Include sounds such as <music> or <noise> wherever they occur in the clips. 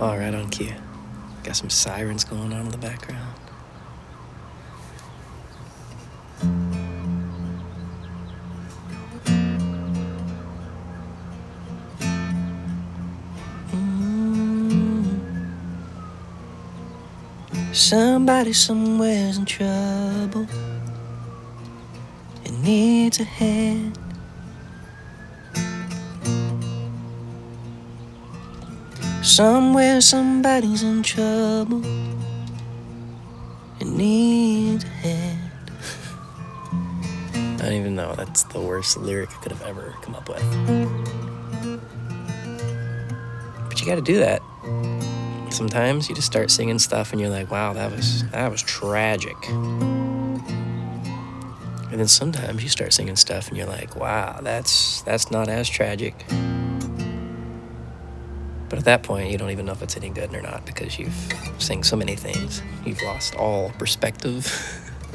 All right, on cue. Got some sirens going on in the background. Mm-hmm. Somebody somewhere's in trouble and needs a hand. Somewhere somebody's in trouble and needs a hand. I don't even know. That's the worst lyric I could have ever come up with. But you gotta do that. Sometimes you just start singing stuff and you're like, wow, that was that was tragic. And then sometimes you start singing stuff and you're like, wow, that's that's not as tragic. But at that point, you don't even know if it's any good or not because you've seen so many things. You've lost all perspective. <laughs>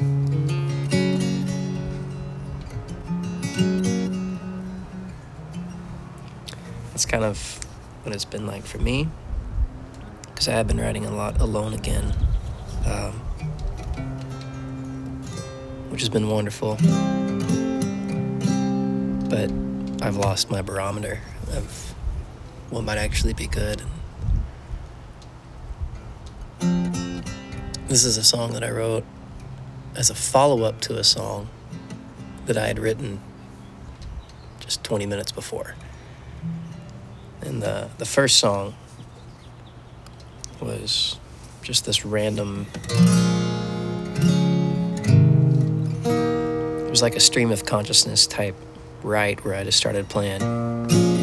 That's kind of what it's been like for me because I have been writing a lot alone again, um, which has been wonderful. But I've lost my barometer of what might actually be good. This is a song that I wrote as a follow up to a song that I had written just 20 minutes before. And the, the first song was just this random. It was like a stream of consciousness type write where I just started playing.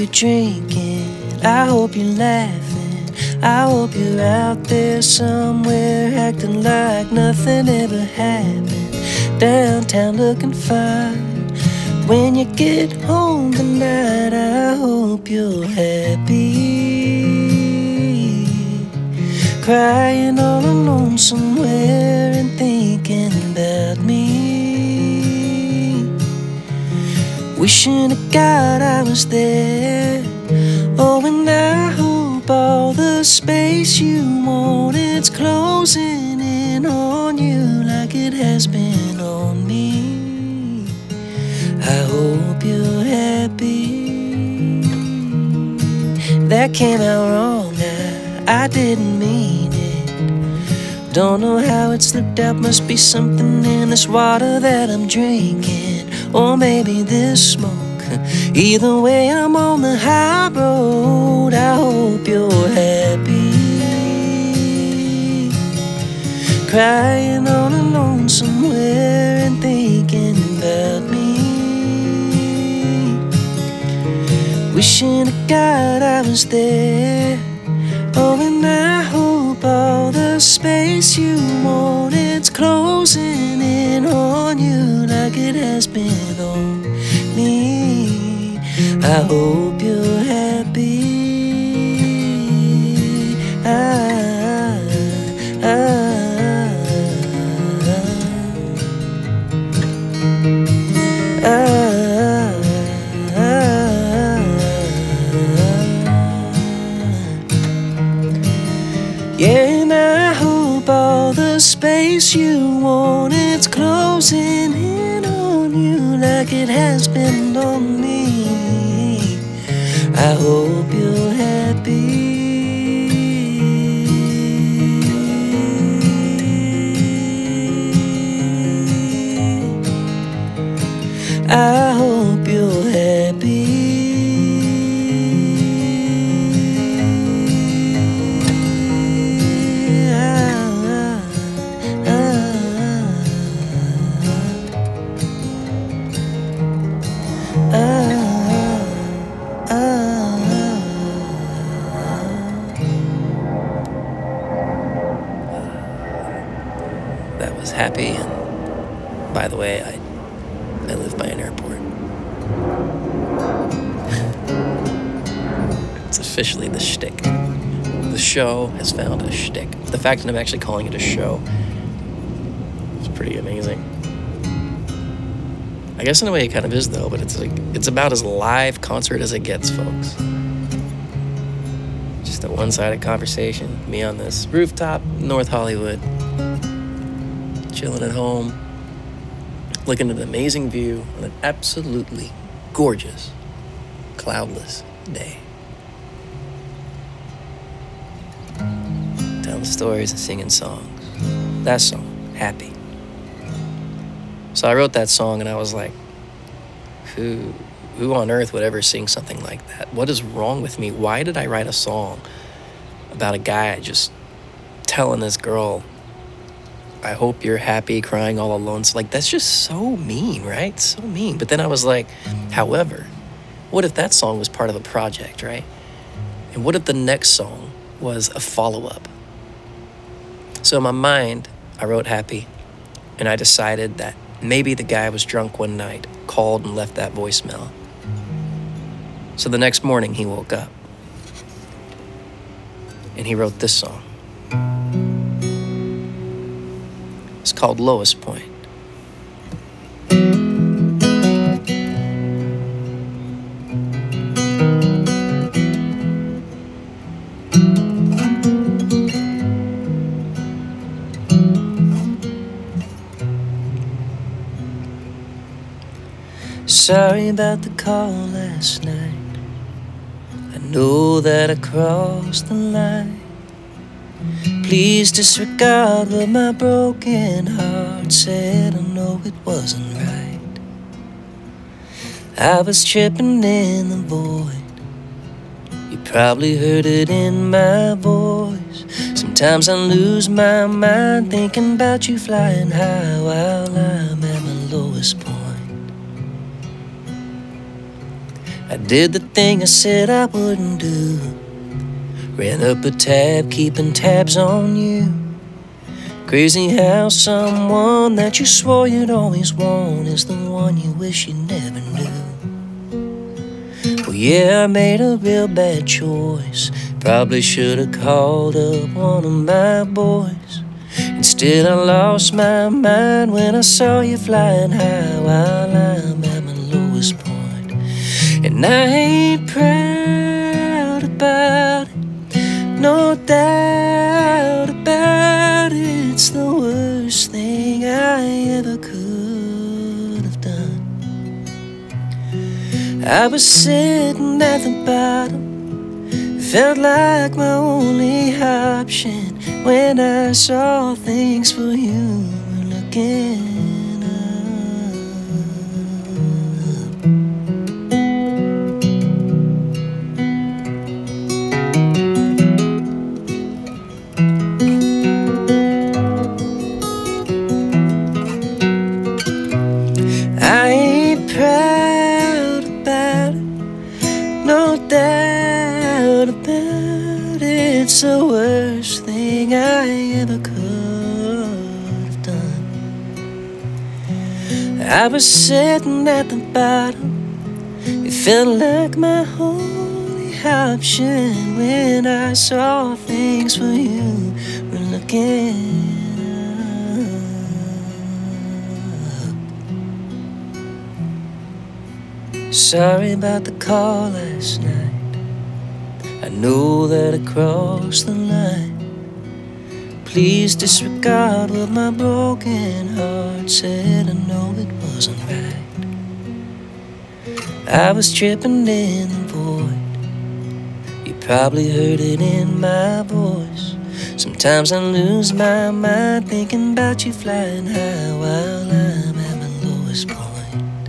You're drinking. I hope you're laughing. I hope you're out there somewhere acting like nothing ever happened. Downtown looking fine. When you get home tonight, I hope you're happy. Crying all alone somewhere and thinking about me. Wishing to God I was there. Oh, and I hope all the space you want it's closing in on you like it has been on me. I hope you're happy. That came out wrong. I, I didn't mean it. Don't know how it slipped out. Must be something in this water that I'm drinking. Or maybe this smoke. Either way, I'm on the high road. I hope you're happy. Crying all alone somewhere and thinking about me. Wishing to God I was there. Oh, and I hope all the space you wanted's closing in on you like it has been on me. I hope you're happy. Like it has been on me. I hope you're happy. I That was happy. And by the way, I I live by an airport. <laughs> It's officially the shtick. The show has found a shtick. The fact that I'm actually calling it a show is pretty amazing. I guess in a way it kind of is though, but it's like it's about as live concert as it gets, folks. Just a one-sided conversation. Me on this rooftop, North Hollywood, chilling at home, looking at an amazing view on an absolutely gorgeous, cloudless day. Telling stories and singing songs. That song, Happy. So I wrote that song and I was like, who who on earth would ever sing something like that? What is wrong with me? Why did I write a song about a guy just telling this girl, I hope you're happy, crying all alone? It's like, that's just so mean, right? So mean. But then I was like, however, what if that song was part of the project, right? And what if the next song was a follow up? So in my mind, I wrote Happy, and I decided that maybe the guy was drunk one night, called and left that voicemail. So the next morning he woke up and he wrote this song. Called Lowest Point. Sorry about the call last night. I know that I crossed the line. Please disregard what my broken heart said. I know it wasn't right. I was tripping in the void. You probably heard it in my voice. Sometimes I lose my mind thinking about you flying high while I'm at my lowest point. I did the thing I said I wouldn't do. Ran up a tab, keeping tabs on you. Crazy how someone that you swore you'd always want is the one you wish you never knew. Well, yeah, I made a real bad choice. Probably should have called up one of my boys. Instead, I lost my mind when I saw you flying high while I'm at my lowest point. And I ain't proud I was sitting at the bottom, felt like my only option when I saw things for you were looking. Sitting at the bottom. It felt like my only option when I saw things for you were looking. up. Sorry about the call last night. I know that I crossed the line. Please disregard what my broken heart said. I know it wasn't right. I was tripping in the void. You probably heard it in my voice. Sometimes I lose my mind thinking about you flying high while I'm at my lowest point.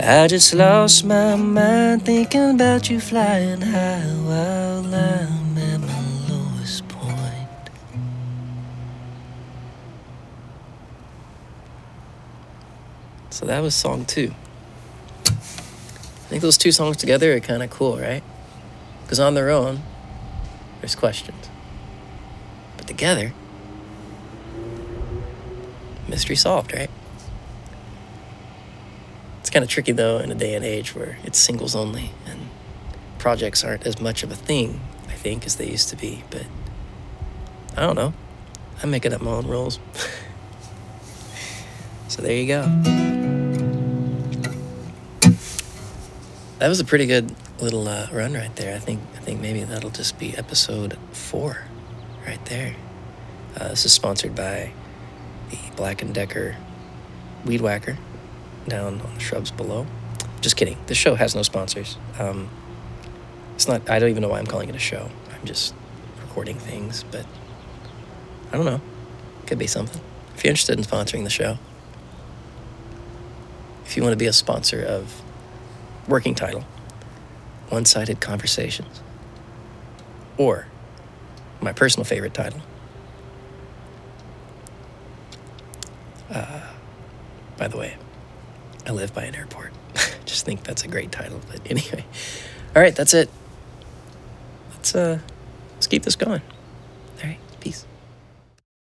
I just lost my mind thinking about you flying high while I'm That was song two. I think those two songs together are kind of cool, right? Because on their own, there's questions. But together, mystery solved, right? It's kind of tricky though in a day and age where it's singles only and projects aren't as much of a thing, I think, as they used to be. But I don't know. I'm making up my own rules. <laughs> so there you go. That was a pretty good little uh, run right there. I think I think maybe that'll just be episode four, right there. Uh, this is sponsored by the Black and Decker Weed Whacker down on the shrubs below. Just kidding. This show has no sponsors. Um, it's not. I don't even know why I'm calling it a show. I'm just recording things, but I don't know. Could be something. If you're interested in sponsoring the show, if you want to be a sponsor of working title, one sided conversations, or my personal favorite title, uh, by the way, I live by an airport. <laughs> Just think that's a great title. But <laughs> anyway, all right, that's it. Let's uh, let's keep this going. All right, peace.